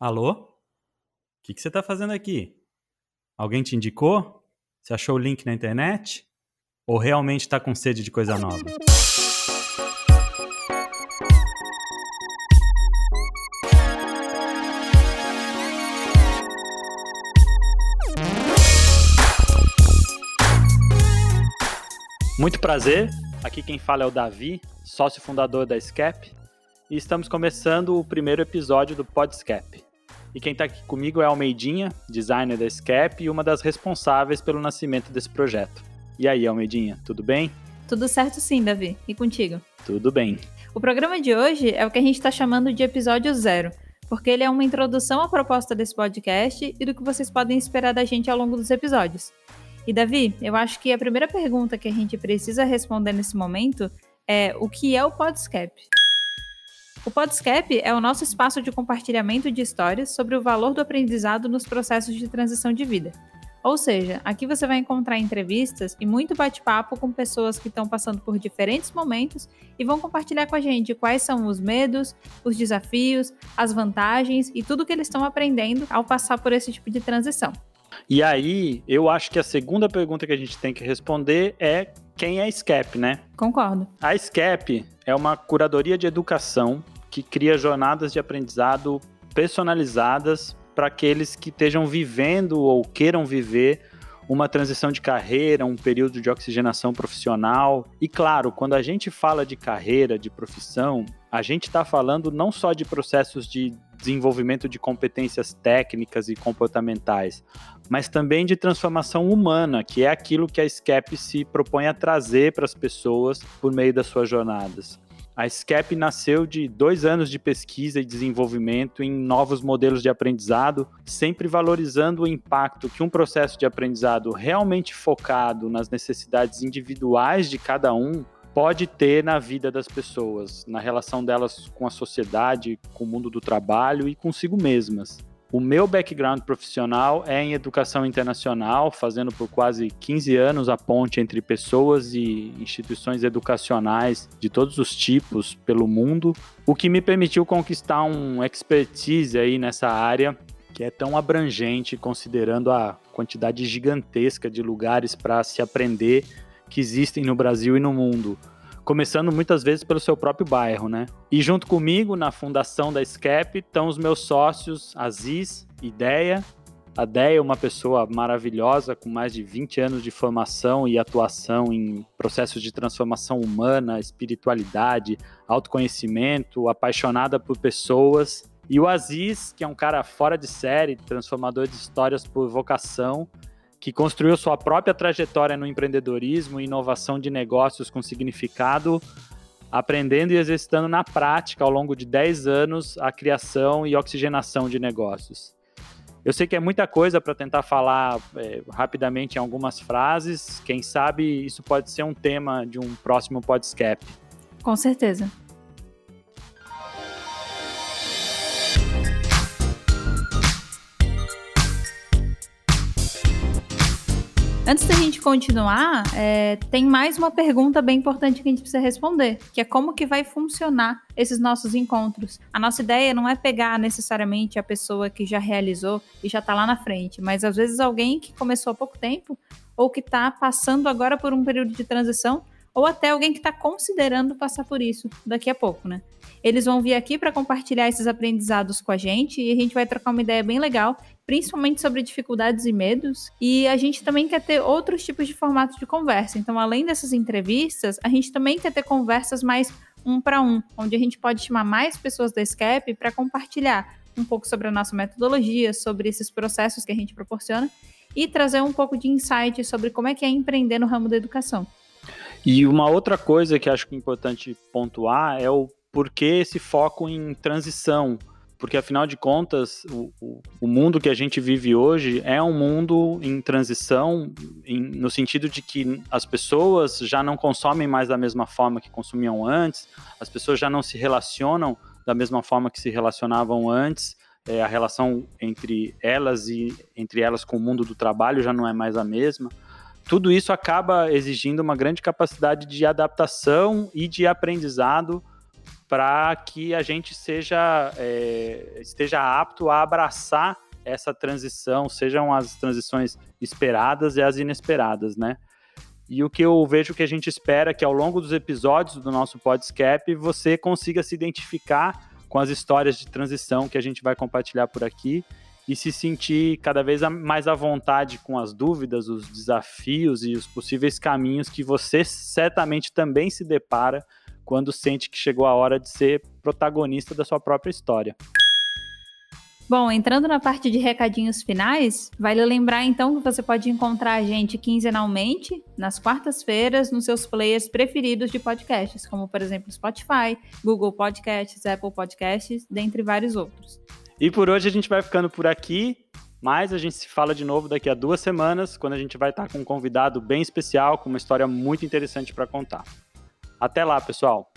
Alô? O que, que você está fazendo aqui? Alguém te indicou? Você achou o link na internet? Ou realmente está com sede de coisa nova? Muito prazer, aqui quem fala é o Davi, sócio fundador da SCAP, e estamos começando o primeiro episódio do Podscap. E quem está aqui comigo é a Almeidinha, designer da SCAP e uma das responsáveis pelo nascimento desse projeto. E aí, Almeidinha, tudo bem? Tudo certo sim, Davi. E contigo? Tudo bem. O programa de hoje é o que a gente está chamando de episódio zero, porque ele é uma introdução à proposta desse podcast e do que vocês podem esperar da gente ao longo dos episódios. E Davi, eu acho que a primeira pergunta que a gente precisa responder nesse momento é o que é o Podscap? O Podscap é o nosso espaço de compartilhamento de histórias sobre o valor do aprendizado nos processos de transição de vida. Ou seja, aqui você vai encontrar entrevistas e muito bate-papo com pessoas que estão passando por diferentes momentos e vão compartilhar com a gente quais são os medos, os desafios, as vantagens e tudo que eles estão aprendendo ao passar por esse tipo de transição. E aí, eu acho que a segunda pergunta que a gente tem que responder é quem é a SCAP, né? Concordo. A SCAP é uma curadoria de educação que cria jornadas de aprendizado personalizadas para aqueles que estejam vivendo ou queiram viver uma transição de carreira, um período de oxigenação profissional. E claro, quando a gente fala de carreira, de profissão, a gente está falando não só de processos de desenvolvimento de competências técnicas e comportamentais, mas também de transformação humana, que é aquilo que a SCAP se propõe a trazer para as pessoas por meio das suas jornadas. A SCAP nasceu de dois anos de pesquisa e desenvolvimento em novos modelos de aprendizado, sempre valorizando o impacto que um processo de aprendizado realmente focado nas necessidades individuais de cada um pode ter na vida das pessoas, na relação delas com a sociedade, com o mundo do trabalho e consigo mesmas. O meu background profissional é em educação internacional, fazendo por quase 15 anos a ponte entre pessoas e instituições educacionais de todos os tipos pelo mundo, o que me permitiu conquistar um expertise aí nessa área que é tão abrangente considerando a quantidade gigantesca de lugares para se aprender que existem no Brasil e no mundo começando muitas vezes pelo seu próprio bairro, né? E junto comigo, na fundação da SCAP, estão os meus sócios Aziz, Ideia. A Deia é uma pessoa maravilhosa, com mais de 20 anos de formação e atuação em processos de transformação humana, espiritualidade, autoconhecimento, apaixonada por pessoas. E o Aziz, que é um cara fora de série, transformador de histórias por vocação, que construiu sua própria trajetória no empreendedorismo e inovação de negócios com significado, aprendendo e exercitando na prática ao longo de 10 anos a criação e oxigenação de negócios. Eu sei que é muita coisa para tentar falar é, rapidamente em algumas frases. Quem sabe isso pode ser um tema de um próximo podcast. Com certeza. Antes da gente continuar, é, tem mais uma pergunta bem importante que a gente precisa responder, que é como que vai funcionar esses nossos encontros. A nossa ideia não é pegar necessariamente a pessoa que já realizou e já está lá na frente, mas às vezes alguém que começou há pouco tempo ou que está passando agora por um período de transição ou até alguém que está considerando passar por isso daqui a pouco, né? Eles vão vir aqui para compartilhar esses aprendizados com a gente e a gente vai trocar uma ideia bem legal, principalmente sobre dificuldades e medos. E a gente também quer ter outros tipos de formatos de conversa. Então, além dessas entrevistas, a gente também quer ter conversas mais um para um, onde a gente pode chamar mais pessoas da SCAP para compartilhar um pouco sobre a nossa metodologia, sobre esses processos que a gente proporciona e trazer um pouco de insight sobre como é que é empreender no ramo da educação. E uma outra coisa que acho é importante pontuar é o porquê esse foco em transição. Porque, afinal de contas, o, o, o mundo que a gente vive hoje é um mundo em transição, em, no sentido de que as pessoas já não consomem mais da mesma forma que consumiam antes, as pessoas já não se relacionam da mesma forma que se relacionavam antes, é, a relação entre elas e entre elas com o mundo do trabalho já não é mais a mesma tudo isso acaba exigindo uma grande capacidade de adaptação e de aprendizado para que a gente seja é, esteja apto a abraçar essa transição, sejam as transições esperadas e as inesperadas, né? E o que eu vejo que a gente espera é que ao longo dos episódios do nosso Podscap você consiga se identificar com as histórias de transição que a gente vai compartilhar por aqui e se sentir cada vez mais à vontade com as dúvidas, os desafios e os possíveis caminhos que você certamente também se depara quando sente que chegou a hora de ser protagonista da sua própria história. Bom, entrando na parte de recadinhos finais, vale lembrar então que você pode encontrar a gente quinzenalmente, nas quartas-feiras, nos seus players preferidos de podcasts, como por exemplo Spotify, Google Podcasts, Apple Podcasts, dentre vários outros. E por hoje a gente vai ficando por aqui, mas a gente se fala de novo daqui a duas semanas, quando a gente vai estar com um convidado bem especial, com uma história muito interessante para contar. Até lá, pessoal!